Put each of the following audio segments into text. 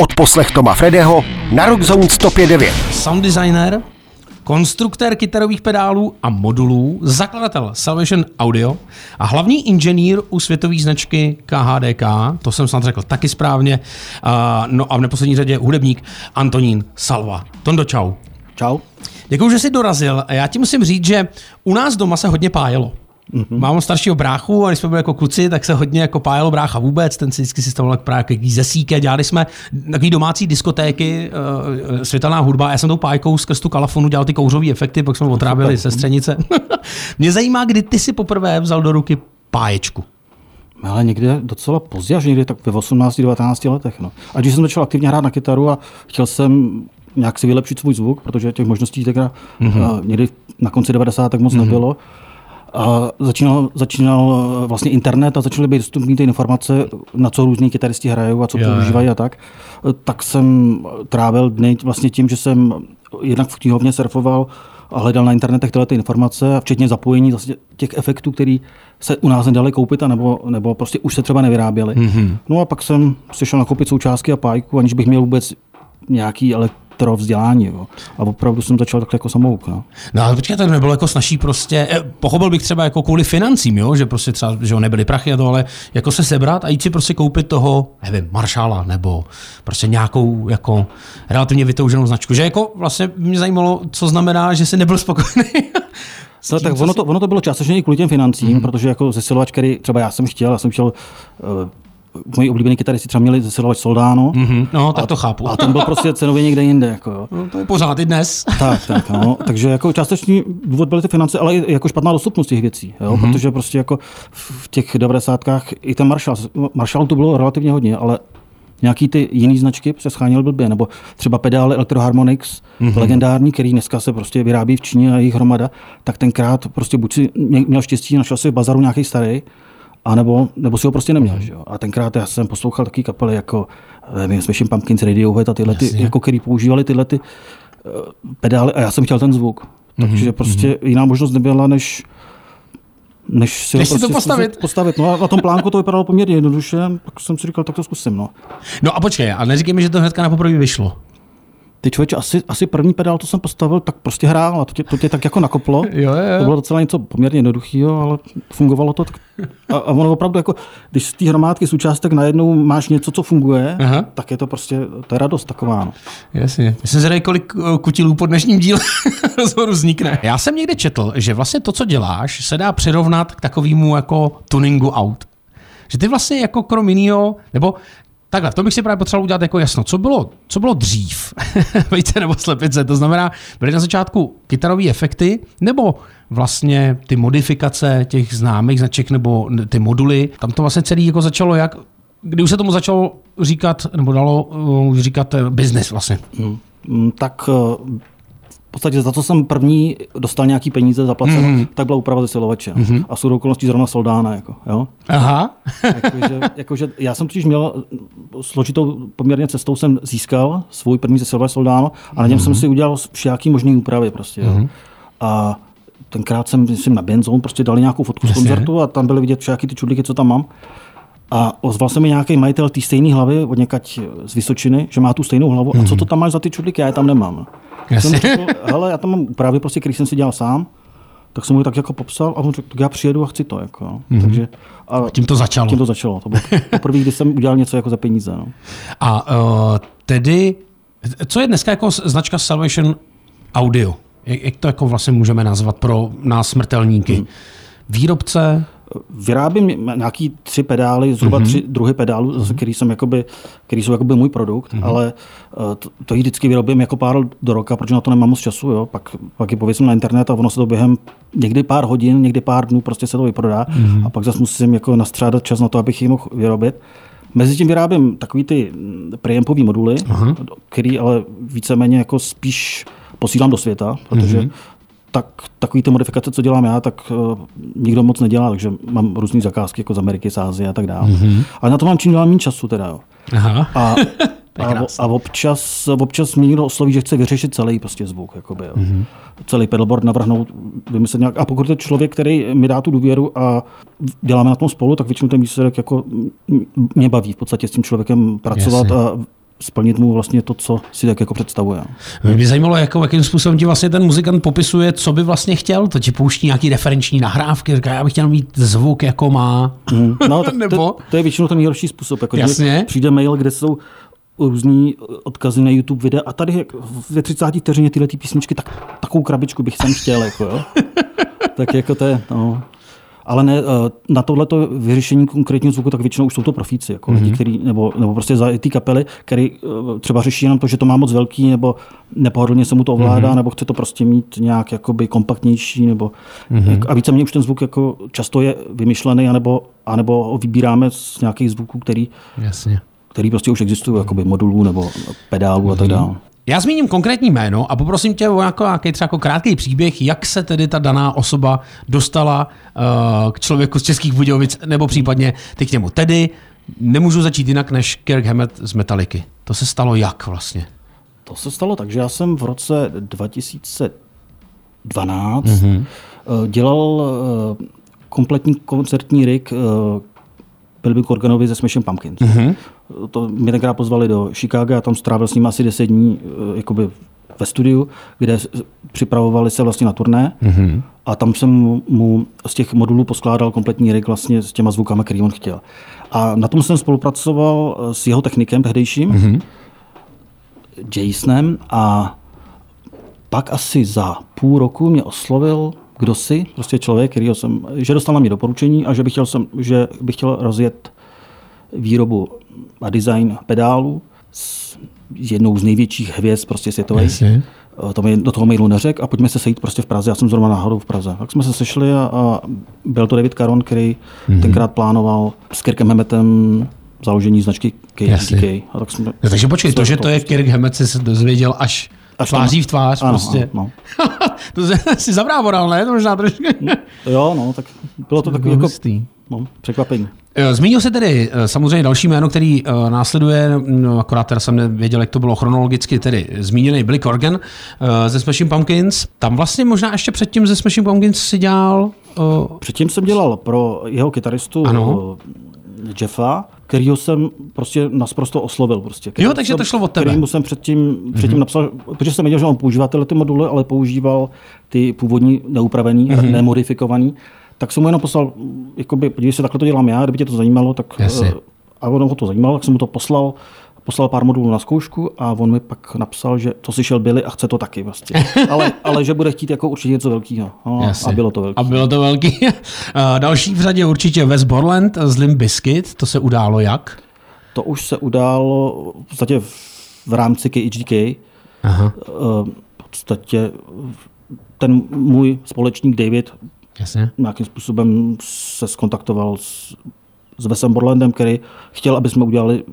Od poslech Toma Fredeho na Rockzone 105.9. Sound designer, konstruktér kytarových pedálů a modulů, zakladatel Salvation Audio a hlavní inženýr u světové značky KHDK, to jsem snad řekl taky správně, a, no a v neposlední řadě hudebník Antonín Salva. Tondo, čau. Čau. Děkuji, že jsi dorazil. A já ti musím říct, že u nás doma se hodně pájelo. Mm-hmm. Mám staršího bráchu a když jsme byli jako kluci, tak se hodně jako pájelo brácha vůbec, ten si vždycky si stavoval právě jaký zesíke, dělali jsme takový domácí diskotéky, uh, světelná hudba, já jsem tou pájkou skrz tu kalafonu dělal ty kouřové efekty, pak jsme otrábili se střenice. Mě zajímá, kdy ty si poprvé vzal do ruky páječku. Ale někde docela pozdě, až někdy tak ve 18-19 letech. No. A když jsem začal aktivně hrát na kytaru a chtěl jsem nějak si vylepšit svůj zvuk, protože těch možností teda mm-hmm. někdy na konci 90. tak moc mm-hmm. nebylo. A začínal, začínal vlastně internet a začaly být dostupné ty informace, na co různí kytaristi hrajou a co yeah. používají a tak. Tak jsem trávil dny vlastně tím, že jsem jednak v knihovně surfoval a hledal na internetech tyhle ty informace, včetně zapojení vlastně těch efektů, které se u nás nedali koupit, a nebo, nebo prostě už se třeba nevyráběly. Mm-hmm. No a pak jsem si šel nakoupit součástky a pájku, aniž bych měl vůbec nějaký elektro vzdělání. Jo. A opravdu jsem začal takhle jako samouk. No. no ale počkej, to nebylo jako snaží prostě, eh, pochopil bych třeba jako kvůli financím, jo? že prostě třeba, že nebyly prachy a to, ale jako se sebrat a jít si prostě koupit toho, nevím, maršála nebo prostě nějakou jako relativně vytouženou značku. Že jako vlastně mě zajímalo, co znamená, že jsi nebyl spokojený. No, tak ono to, ono to bylo částečně i kvůli těm financím, mm. protože jako zesilovač, který třeba já jsem chtěl, já jsem chtěl uh, moji oblíbený kytaristi třeba měli zesilovač Soldano. Mm-hmm. No, tak a, to chápu. A ten byl prostě cenově někde jinde. Jako, jo. No, to je pořád i dnes. Tak, tak. No. Takže jako částečný důvod byly ty finance, ale i jako špatná dostupnost těch věcí. Jo? Mm-hmm. Protože prostě jako v těch 90. i ten Marshall, Marshall to bylo relativně hodně, ale nějaký ty jiný značky se blbě, nebo třeba pedály Electroharmonix, mm-hmm. legendární, který dneska se prostě vyrábí v Číně a jejich hromada, tak tenkrát prostě buď si měl štěstí, našel si v bazaru nějaký starý, a nebo, nebo si ho prostě neměl. Že jo? A tenkrát já jsem poslouchal taky kapely jako nevím, Smashing Pumpkins, Radiohead a tyhle, ty, jako který používali tyhle ty uh, pedály a já jsem chtěl ten zvuk. Mm-hmm. Takže prostě mm-hmm. jiná možnost nebyla, než než si, než prostě si to postavit. postavit. No a na tom plánku to vypadalo poměrně jednoduše, tak jsem si říkal, tak to zkusím. No, no a počkej, a neříkej mi, že to hnedka na poprvé vyšlo. Ty člověče, asi, asi první pedál, to jsem postavil, tak prostě hrál a to tě, to tě tak jako nakoplo. jo, jo. To bylo docela něco poměrně jednoduchého, ale fungovalo to. Tak, a, a ono opravdu, jako, když z té hromádky součástek najednou máš něco, co funguje, Aha. tak je to prostě, to je radost taková. No. Jasně. Myslím si, kolik eh, kutilů po dnešním díle rozhovoru vznikne. Já jsem někde četl, že vlastně to, co děláš, se dá přirovnat k takovému jako tuningu aut. Že ty vlastně jako krom jiného, nebo Takhle, to bych si právě potřeboval udělat jako jasno. Co bylo, co bylo dřív? Vejce nebo slepice? To znamená, byly na začátku kytarové efekty nebo vlastně ty modifikace těch známých značek nebo ty moduly. Tam to vlastně celý jako začalo jak, kdy už se tomu začalo říkat, nebo dalo uh, říkat uh, business vlastně. Hmm. Tak uh podstatě za to jsem první dostal nějaký peníze zaplacené, mm-hmm. tak byla úprava zesilovače. Mm-hmm. A jsou okolností zrovna soldána. Jako, jo? Aha. jakože, jakože, já jsem totiž měl složitou poměrně cestou, jsem získal svůj první zesilovač soldáno a na něm mm-hmm. jsem si udělal všelijaký možný úpravy. Prostě, jo? Mm-hmm. A tenkrát jsem, jsem na Benzone prostě dali nějakou fotku z koncertu a tam byly vidět všelijaký ty čudlíky, co tam mám. A ozval se mi nějaký majitel té stejné hlavy od někať z Vysočiny, že má tu stejnou hlavu. Mm-hmm. A co to tam máš za ty čudlíky? Já je tam nemám. Jsem řekl, hele, já tam mám úpravy, prostě, který jsem si dělal sám, tak jsem mu tak jako popsal a on řekl, tak já přijedu a chci to. Jako, mm-hmm. Takže, a tím to začalo. Tím to začalo. To bylo poprvé, kdy jsem udělal něco jako za peníze. No. A uh, tedy, co je dneska jako značka Salvation Audio? Jak, jak to jako vlastně můžeme nazvat pro nás smrtelníky? Mm. Výrobce, Vyrábím nějaký tři pedály, zhruba mm-hmm. tři druhy pedálů, mm-hmm. který, jsem jakoby, který jsou jakoby můj produkt, mm-hmm. ale eh, to, to vždycky vyrobím jako pár do roka, protože na to nemám moc času. Jo? Pak, pak je pověsím na internet a ono se to během někdy pár hodin, někdy pár dnů prostě se to vyprodá mm-hmm. a pak zase musím jako nastřádat čas na to, abych ji mohl vyrobit. Mezitím vyrábím takový ty preampový moduly, Aha. který ale víceméně jako spíš posílám do světa, protože mm-hmm tak takový ty modifikace, co dělám já, tak uh, nikdo moc nedělá, takže mám různé zakázky jako z Ameriky, z Ázie a tak dále. Mm-hmm. Ale na to mám čím dál méně času teda. Jo. Aha. A, a, a občas, občas mě někdo osloví, že chce vyřešit celý prostě zvuk. Jakoby, jo. Mm-hmm. Celý pedalboard navrhnout, vymyslet nějak. A pokud je člověk, který mi dá tu důvěru a děláme na tom spolu, tak většinou ten výsledek jako mě baví v podstatě s tím člověkem pracovat Jasně. a splnit mu vlastně to, co si tak jako představuje. Mě by zajímalo, jako, jakým způsobem ti vlastně ten muzikant popisuje, co by vlastně chtěl. To ti pouští nějaký referenční nahrávky, říká, já bych chtěl mít zvuk, jako má. Mm. No, tak Nebo? to, to, je většinou ten nejhorší způsob. Jako, Jasně. Přijde mail, kde jsou různý odkazy na YouTube videa a tady jak ve 30 vteřině tyhle ty písničky, tak takovou krabičku bych sem chtěl. Jako, jo. tak jako to je, no. Ale ne, eh, na tohleto vyřešení konkrétního zvuku, tak většinou už jsou to profíci, jako mm-hmm. lidi, který, nebo, nebo prostě za ty kapely, který eh, třeba řeší jenom to, že to má moc velký, nebo nepohodlně se mu to ovládá, mm-hmm. nebo chce to prostě mít nějak jakoby kompaktnější, nebo mm-hmm. a víceméně už ten zvuk jako často je vymyšlený, anebo, anebo ho vybíráme z nějakých zvuků, který, Jasně. který prostě už existují, jakoby modulů nebo pedálů a tak dále. Já zmíním konkrétní jméno a poprosím tě o jako, nějaký třeba jako krátký příběh, jak se tedy ta daná osoba dostala uh, k člověku z Českých Budějovic, nebo případně ty k němu. Tedy nemůžu začít jinak než Kirk Hammett z Metaliky. To se stalo jak vlastně? To se stalo tak, že já jsem v roce 2012 mm-hmm. dělal eh, kompletní koncertní rig Bilby Corganovi ze Smashing Pumpkins. Mm-hmm. To mě tenkrát pozvali do Chicago a tam strávil s ním asi 10 dní eh, jakoby ve studiu, kde připravovali se vlastně na turné mm-hmm. a tam jsem mu z těch modulů poskládal kompletní rig vlastně s těma zvukama, který on chtěl. A na tom jsem spolupracoval s jeho technikem tehdejším, mm-hmm. Jasonem a pak asi za půl roku mě oslovil kdo si, prostě člověk, který jsem, že dostal na mě doporučení a že bych chtěl, jsem, že bych chtěl rozjet výrobu a design pedálu s jednou z největších hvězd prostě světových. To mi do toho mailu neřekl a pojďme se sejít prostě v Praze. Já jsem zrovna náhodou v Praze. Tak jsme se sešli a, a byl to David Caron, který mm-hmm. tenkrát plánoval s Kirkem Hemmetem založení značky KDK. A tak jsme, Takže počkej, to, že to je Kirk Hammett, se dozvěděl až Až tváří v tvář ano, prostě. Ano, no. to si zabrávoral, ne? To možná trošku. jo, no, tak bylo to takový jako no, překvapení. Zmínil se tedy samozřejmě další jméno, který následuje, no, akorát teda jsem nevěděl, jak to bylo chronologicky, tedy zmíněný Billy Corgan ze Smashing Pumpkins. Tam vlastně možná ještě předtím ze Smashing Pumpkins si dělal... Uh... Předtím jsem dělal pro jeho kytaristu ano. Jeffa, kterýho jsem prostě nasprosto oslovil. Prostě, jo, takže to šlo od tebe. Kterýmu jsem předtím, předtím mm-hmm. napsal, protože jsem věděl, že on používá tyhle ty moduly, ale používal ty původní neupravený, mm-hmm. nemodifikovaný, tak jsem mu jenom poslal, jakoby, podívej se, takhle to dělám já, kdyby tě to zajímalo, tak Jasně. a ono ho to zajímalo, tak jsem mu to poslal, poslal pár modulů na zkoušku a on mi pak napsal, že to slyšel Billy a chce to taky vlastně. ale, ale že bude chtít jako určitě něco velkého. No, a bylo to velký. A bylo to velký. Další v řadě určitě Wes Borland z Limp Bizkit. To se událo jak? To už se událo v podstatě v rámci KHDK. Aha. V podstatě ten můj společník David Jasně. nějakým způsobem se skontaktoval s, s Wesem Borlandem, který chtěl, aby jsme udělali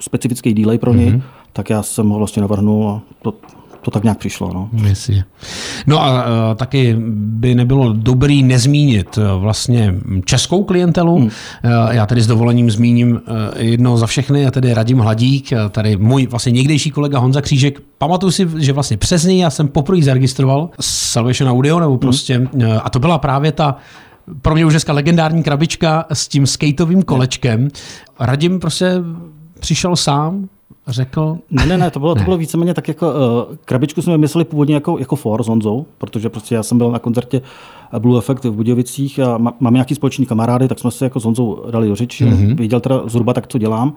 specifický delay pro něj, mm-hmm. tak já jsem ho vlastně navrhnul a to, to tak nějak přišlo. No, Jasně. no a uh, taky by nebylo dobrý nezmínit uh, vlastně českou klientelu. Hmm. Uh, já tedy s dovolením zmíním uh, jedno za všechny, a tedy Radim Hladík, uh, tady můj vlastně někdejší kolega Honza Křížek. Pamatuju si, že vlastně přes něj já jsem poprvé zaregistroval Salvation Audio, nebo prostě, hmm. uh, a to byla právě ta pro mě už dneska legendární krabička s tím skateovým kolečkem. Radim prostě přišel sám, řekl... Ne, ne, ne, to bylo, ne. to bylo víceméně tak jako, uh, krabičku jsme mysleli původně jako, jako for s Honzou, protože prostě já jsem byl na koncertě Blue Effect v Budějovicích a má, mám nějaký společný kamarády, tak jsme se jako s Honzou dali do řeči, mm-hmm. věděl teda zhruba tak, co dělám.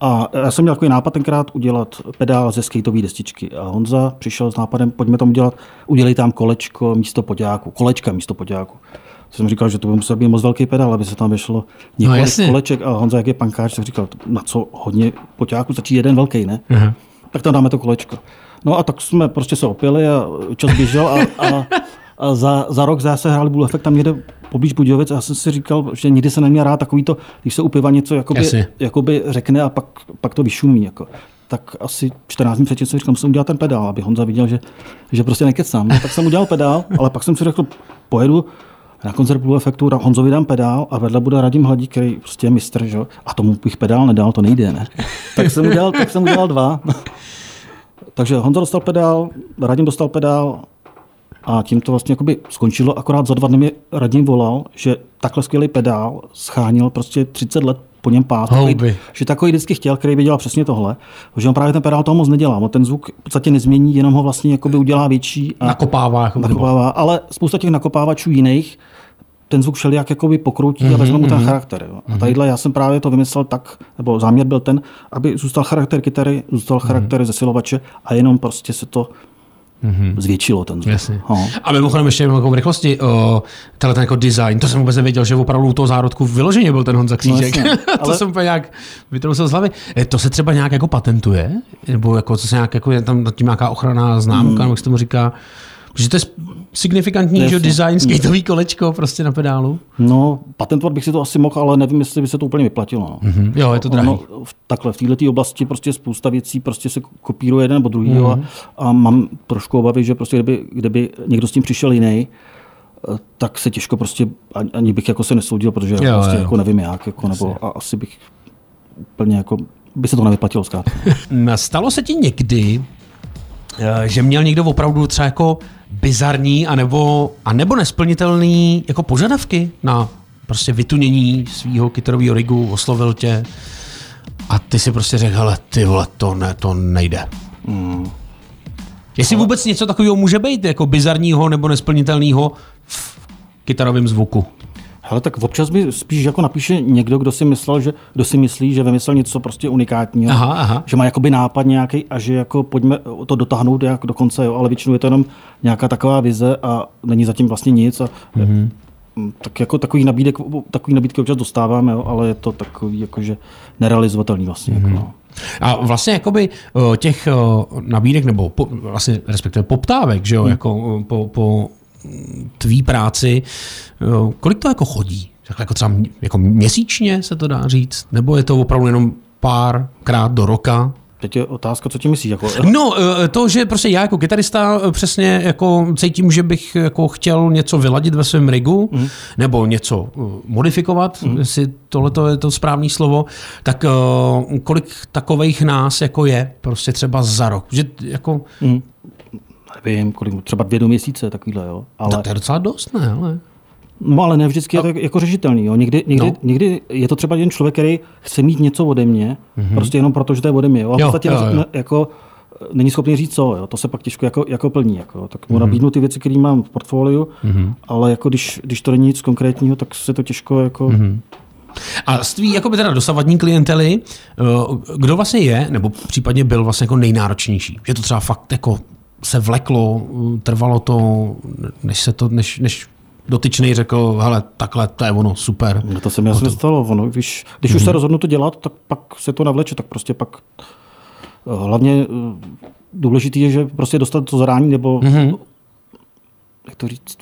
A já jsem měl takový nápad tenkrát udělat pedál ze skateové destičky. A Honza přišel s nápadem, pojďme tam udělat, udělej tam kolečko místo poďáku, kolečka místo poďáku jsem říkal, že to by musel být moc velký pedál, aby se tam vyšlo několik no, koleček. A Honza, jak je pankáč, tak říkal, na co hodně poťáků, stačí jeden velký, ne? Uh-huh. Tak tam dáme to kolečko. No a tak jsme prostě se opili a čas běžel a, a, a za, za rok zase hráli Blue Effect tam někde poblíž Budějovic a já jsem si říkal, že nikdy se neměl rád takový to, když se u piva něco jakoby, jakoby řekne a pak, pak to vyšumí. Jako tak asi 14 dní předtím jsem říkal, musím udělat ten pedál, aby Honza viděl, že, že prostě nekecám. No, tak jsem udělal pedál, ale pak jsem si řekl, pojedu na koncert Blue Effectu Honzovi dám pedál a vedle bude Radim Hladík, který prostě je mistr, že? a tomu bych pedál nedal, to nejde, ne? tak jsem udělal, tak jsem udělal dva. Takže Honza dostal pedál, Radim dostal pedál a tím to vlastně jakoby skončilo. Akorát za dva dny mi Radim volal, že takhle skvělý pedál schánil prostě 30 let po něm pát. Houby. Takový, že takový vždycky chtěl, který by dělal přesně tohle. Že on právě ten pedál toho moc nedělá. On ten zvuk v podstatě nezmění, jenom ho vlastně jakoby udělá větší. A Nakopává. Jako nakopává. Ale spousta těch nakopávačů jiných ten zvuk všelijak jakoby pokroutí Mhm, a vezme mu ten charakter. Jo. A tadyhle já jsem právě to vymyslel tak, nebo záměr byl ten, aby zůstal charakter kytary, zůstal Mhm. charakter zesilovače a jenom prostě se to zvětšilo ten zvuk. Jasně. No. A mimochodem ještě jako v rychlosti, o, tenhle ten jako design, to jsem vůbec nevěděl, že opravdu u toho zárodku vyloženě byl ten Honza Křížek. No to ale- jsem úplně nějak vytrousil z hlavy. E, To se třeba nějak jako patentuje? Nebo jako, co se nějak, jako je tam nad tím nějaká ochranná známka, Hmm. nebo jak se tomu říká? Protože to je signifikantní, že design, skateový kolečko prostě na pedálu. no, patentovat bych si to asi mohl, ale nevím, jestli by se to úplně vyplatilo. No. Hm, jo, je to v- takhle, v této oblasti prostě spousta věcí prostě se kopíruje jeden nebo druhý Mhm. a, a mám trošku obavy, že prostě kdyby, kdyby někdo s tím přišel jiný, eh, tak se těžko prostě, ani- bych jako se nesoudil, protože Jo, prostě jo. jako nevím jak, jako, nebo a asi bych úplně jako, by se to nevyplatilo zkrátka. Stalo se ti někdy, eh, že měl někdo opravdu třeba jako bizarní anebo, anebo nesplnitelný jako požadavky na prostě vytunění svého kytarového rigu, oslovil tě a ty si prostě řekl, hele, ty vole, to, ne, to nejde. Mm. Jestli vůbec něco takového může být, jako bizarního nebo nesplnitelného v kytarovém zvuku. Hele, tak občas mi spíš jako napíše někdo, kdo si myslel, že, kdo si myslí, že vymyslel něco prostě unikátního. Aha, aha. Že má jakoby nápad nějaký a že jako pojďme to dotáhnout jak do konce, jo, ale většinou je to jenom nějaká taková vize a není zatím vlastně nic. A, mm-hmm. Tak jako takový, nabídek, takový nabídky občas dostáváme, jo, ale je to takový jakože nerealizovatelný vlastně. Mm-hmm. Jako, no. A vlastně jakoby o, těch o, nabídek, nebo po, vlastně respektive poptávek, že jo, jako o, po, po mm, tvý práci, kolik to jako chodí? Jako třeba jako měsíčně se to dá říct? Nebo je to opravdu jenom pár krát do roka? Teď je otázka, co ti myslíš? Jako, No, eh, to, že prostě já jako kytarista eh, přesně jako cítím, že bych jako chtěl něco vyladit ve svém rigu, mm. nebo něco eh, modifikovat, mm. jestli tohle je to správné slovo, tak kolik takových nás jako je prostě třeba za rok? Že jako, mm, nevím, kolik, třeba dvě do měsíce, takovýhle, jo. Ale, to je docela dost, ne? Ale... No ale ne vždycky je to jako řešitelný. Jo. Někdy, někdy, No. no. někdy, je to třeba jen člověk, který chce mít něco ode mě, mm-hmm. prostě jenom proto, že to je ode mě. Jo. A v Jo, podstatě jo, jo. Ne, jako, není schopný říct co. Jo. To se pak těžko jako, jako plní. Jako. Tak mu mm-hmm. nabídnu ty věci, které mám v portfoliu, mm-hmm. ale jako když, když to není nic konkrétního, tak se to těžko jako... Mm-hmm. A z tvý jako by teda dosavadní klientely, eh, kdo vlastně je, nebo případně byl vlastně jako nejnáročnější? Že to třeba fakt jako se vleklo, trvalo to, než se to, než, než dotyčný řekl, hele, takhle, to je ono, super. No to se mi asi nestalo. Ono, když když mm-hmm. už se rozhodnu to dělat, tak pak se to navleče, tak prostě pak eh, hlavně eh, důležitý je, že prostě dostat to zadání nebo mm-hmm. Jak to říct,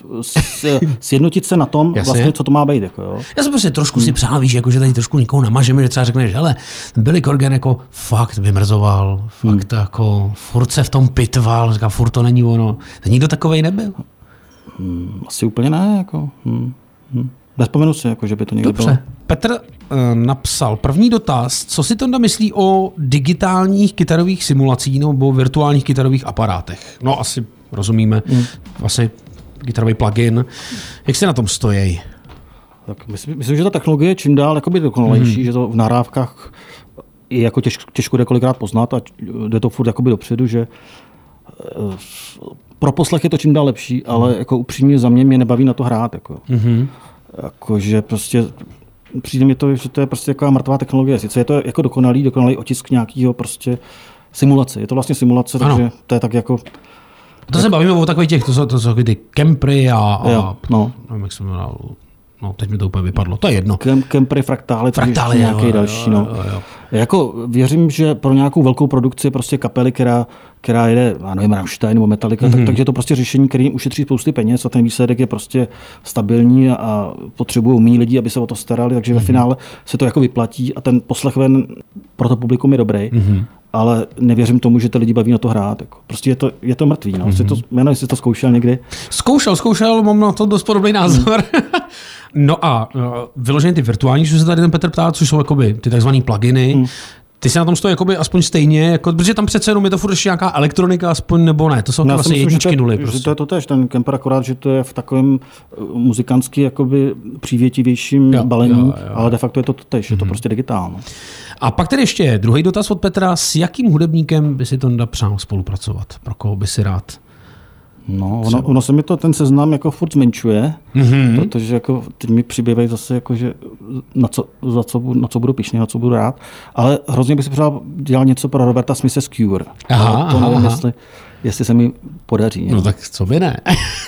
sjednotit se na tom, Jasně. vlastně, co to má být. Jako, jo. Já jsem prostě trošku si přál, víš, jako, že tady trošku někoho namažeme, že třeba řekneš, hele, Billy Corgan jako fakt vymrzoval, fakt jako furt se v tom pitval, říká, furt to není ono. Nikdo takovej nebyl. Asi úplně ne. Jako, hm, hm. Nespomenu si, jako, že by to někdy bylo. Dobře. Petr uh, napsal první dotaz. Co si Tonda myslí o digitálních kytarových simulacích nebo virtuálních kytarových aparátech? No asi rozumíme. Mm. Vlastně kytarový plugin. Jak se na tom stojí? Tak myslím, myslím, že ta technologie je čím dál jakoby dokonalejší, Mhm. že to v nahrávkách je jako těžko, těžko jde kolikrát poznat a jde to furt jakoby dopředu, že eh, pro poslech je to čím dál lepší, ale jako upřímně za mě mě nebaví na to hrát. Jako. Mm-hmm. jako že prostě přijde mi to, že to je prostě taková mrtvá technologie. Sice je to jako dokonalý, dokonalý otisk nějakého prostě simulace. Je to vlastně simulace, Ano. takže to je tak jako, To se bavíme o takových těch, to jsou, to jsou ty kempry a, a Jo, no. nevím, jak se jmenuje, no teď mi to úplně vypadlo, to je jedno. Kem, kempry, fraktály, Fraktály, jo, nějaký jo, další. jo, no. jo, jo. Jako věřím, že pro nějakou velkou produkci prostě kapely, která, která jede, já nevím, Rammstein nebo Metallica, Mhm. mm-hmm. tak, takže je to prostě řešení, který jim ušetří spousty peněz a ten výsledek je prostě stabilní a- potřebují méně lidí, aby se o to starali, takže mm-hmm. Mhm. ve finále se to jako vyplatí a ten poslech ven pro to publikum je dobrý. Mhm. Mm-hmm. Ale nevěřím tomu, že ty lidi baví na to hrát. Jako. Prostě je to, je to mrtvý. No. Mm-hmm. To, jméno, jestli jsi to zkoušel někdy. Zkoušel, zkoušel, mám na to dost podobný názor. no a uh, vyloženě ty virtuální, co se tady ten Petr ptá, což jsou jakoby ty takzvané pluginy, Ty si na tom stojí jakoby aspoň stejně, jako, protože tam přece jenom je to furt ještě nějaká elektronika, aspoň nebo ne, to jsou No, já vlastně myslím, že to, jedničky nuly. že Prostě. to je to tež, ten Kemper, akorát, že to je v takovém eh, muzikantsky jakoby přívětivějším Jo, balení, jo, jo. ale de facto je to tež, je to prostě digitálno. A pak tady ještě druhý dotaz od Petra. S jakým hudebníkem by si Tonda přál spolupracovat? Pro koho by si rád? No, ono, ono se mi to ten seznam jako furt zmenšuje, Mhm. mm-hmm. protože jako teď mi přibývají zase jako, že na co, za co, budu- na co budu pišný, na co budu rád, ale hrozně bych si přál dělat něco pro Roberta Smithe z Cure. Aha, to aha, nevím, aha. jestli, jestli se mi podaří. No tak co by ne.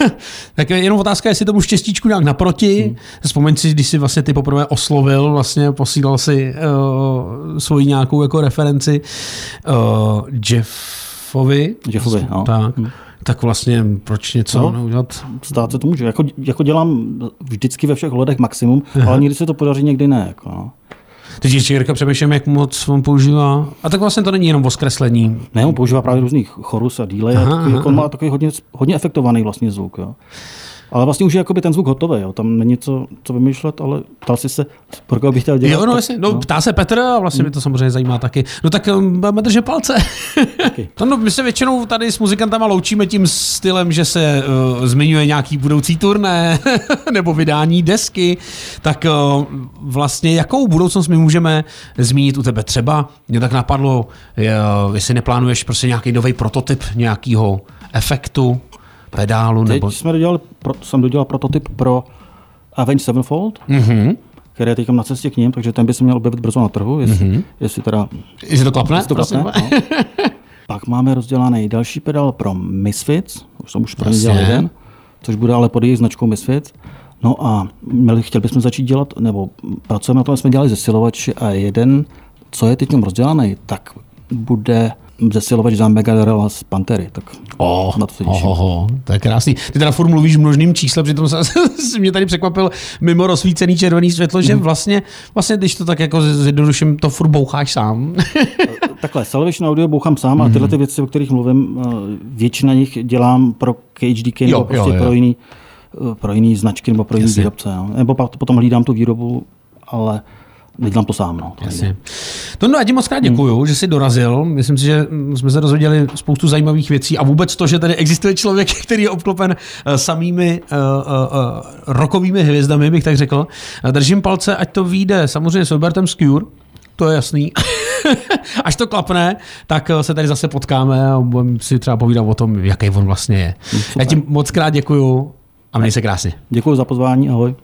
tak je jenom otázka, jestli tomu štěstíčku nějak naproti. Hmm. Vzpomeň si, když si vlastně ty poprvé oslovil, vlastně posílal si uh, svoji nějakou jako referenci uh, Jeffovi. Jeffovi, no. Tak. Tak vlastně proč něco No. neudělat? Stát se to může. Jako, jako dělám vždycky ve všech hledech maximum, Aha. ale někdy se to podaří, někdy ne. Jako, no. Teď ještě Jirka přemýšlím, jak moc on používá. A tak vlastně to není jenom o zkreslení. Ne, on používá právě různých chorus a dílej. Aha, A takový, aha, jako, on má takový hodně, hodně efektovaný vlastně zvuk. Jo. Ale vlastně už je jakoby ten zvuk hotový. Jo. Tam není co, co vymýšlet, ale ptal si se, pro koho bych chtěl dělat. Jo, no, tak- jasně, no, ptá se Petr a vlastně mě to samozřejmě zajímá taky. No tak um, budeme držet palce. no, no, my se většinou tady s muzikantama loučíme tím stylem, že se uh, zmiňuje nějaký budoucí turné nebo vydání desky. Tak uh, vlastně jakou budoucnost my můžeme zmínit u tebe? Třeba mě tak napadlo, uh, jestli neplánuješ prostě nějaký nový prototyp nějakého efektu, pedálu Teď nebo... jsme dodělali, pro, jsem dodělal prototyp pro Avenged Sevenfold, Mhm. který je teď na cestě k ním, takže ten by se měl objevit brzo na trhu, jestli, Mhm. jestli teda Jestli to klapne? jestli to klapne. No. Pak máme rozdělaný další pedál pro Misfits, už jsem už pro dělal jeden, což bude ale pod jejich značkou Misfits. No a měli, chtěli bychom začít dělat, nebo pracujeme na tom, jsme dělali zesilovači a jeden, co je teď rozdělaný, tak bude zesilovač za Megadorella z Pantery. Tak Oh, na to se těším. oh, oh, to je krásný. Ty teda furt mluvíš množným číslem, přitom se, se mě tady překvapil mimo rozsvícený červený světlo, že vlastně, vlastně když to tak jako zjednoduším, to furt boucháš sám. Takhle, Salvation Audio bouchám sám a tyhle ty věci, o kterých mluvím, eh, většina nich dělám pro KHDK nebo Jo, prostě jo, jo. pro jiný, eh, pro jiný značky nebo pro jiný Jasně. výrobce. Jo. Nebo potom hlídám tu výrobu, ale nedělám to sám. No. To nejde. Jasně. To no, já ti moc krát děkuju, hmm. že jsi dorazil. Myslím si, že jsme se dozvěděli spoustu zajímavých věcí a vůbec to, že tady existuje člověk, který je obklopen eh, samými uh, uh, uh, rokovými hvězdami, bych tak řekl. Držím palce, ať to vyjde samozřejmě s Robertem Skure, to je jasný. Až to klapne, tak se tady zase potkáme a budeme si třeba povídat o tom, jaký on vlastně je. Já ti moc krát děkuju a měj se krásně. Děkuji za pozvání, ahoj.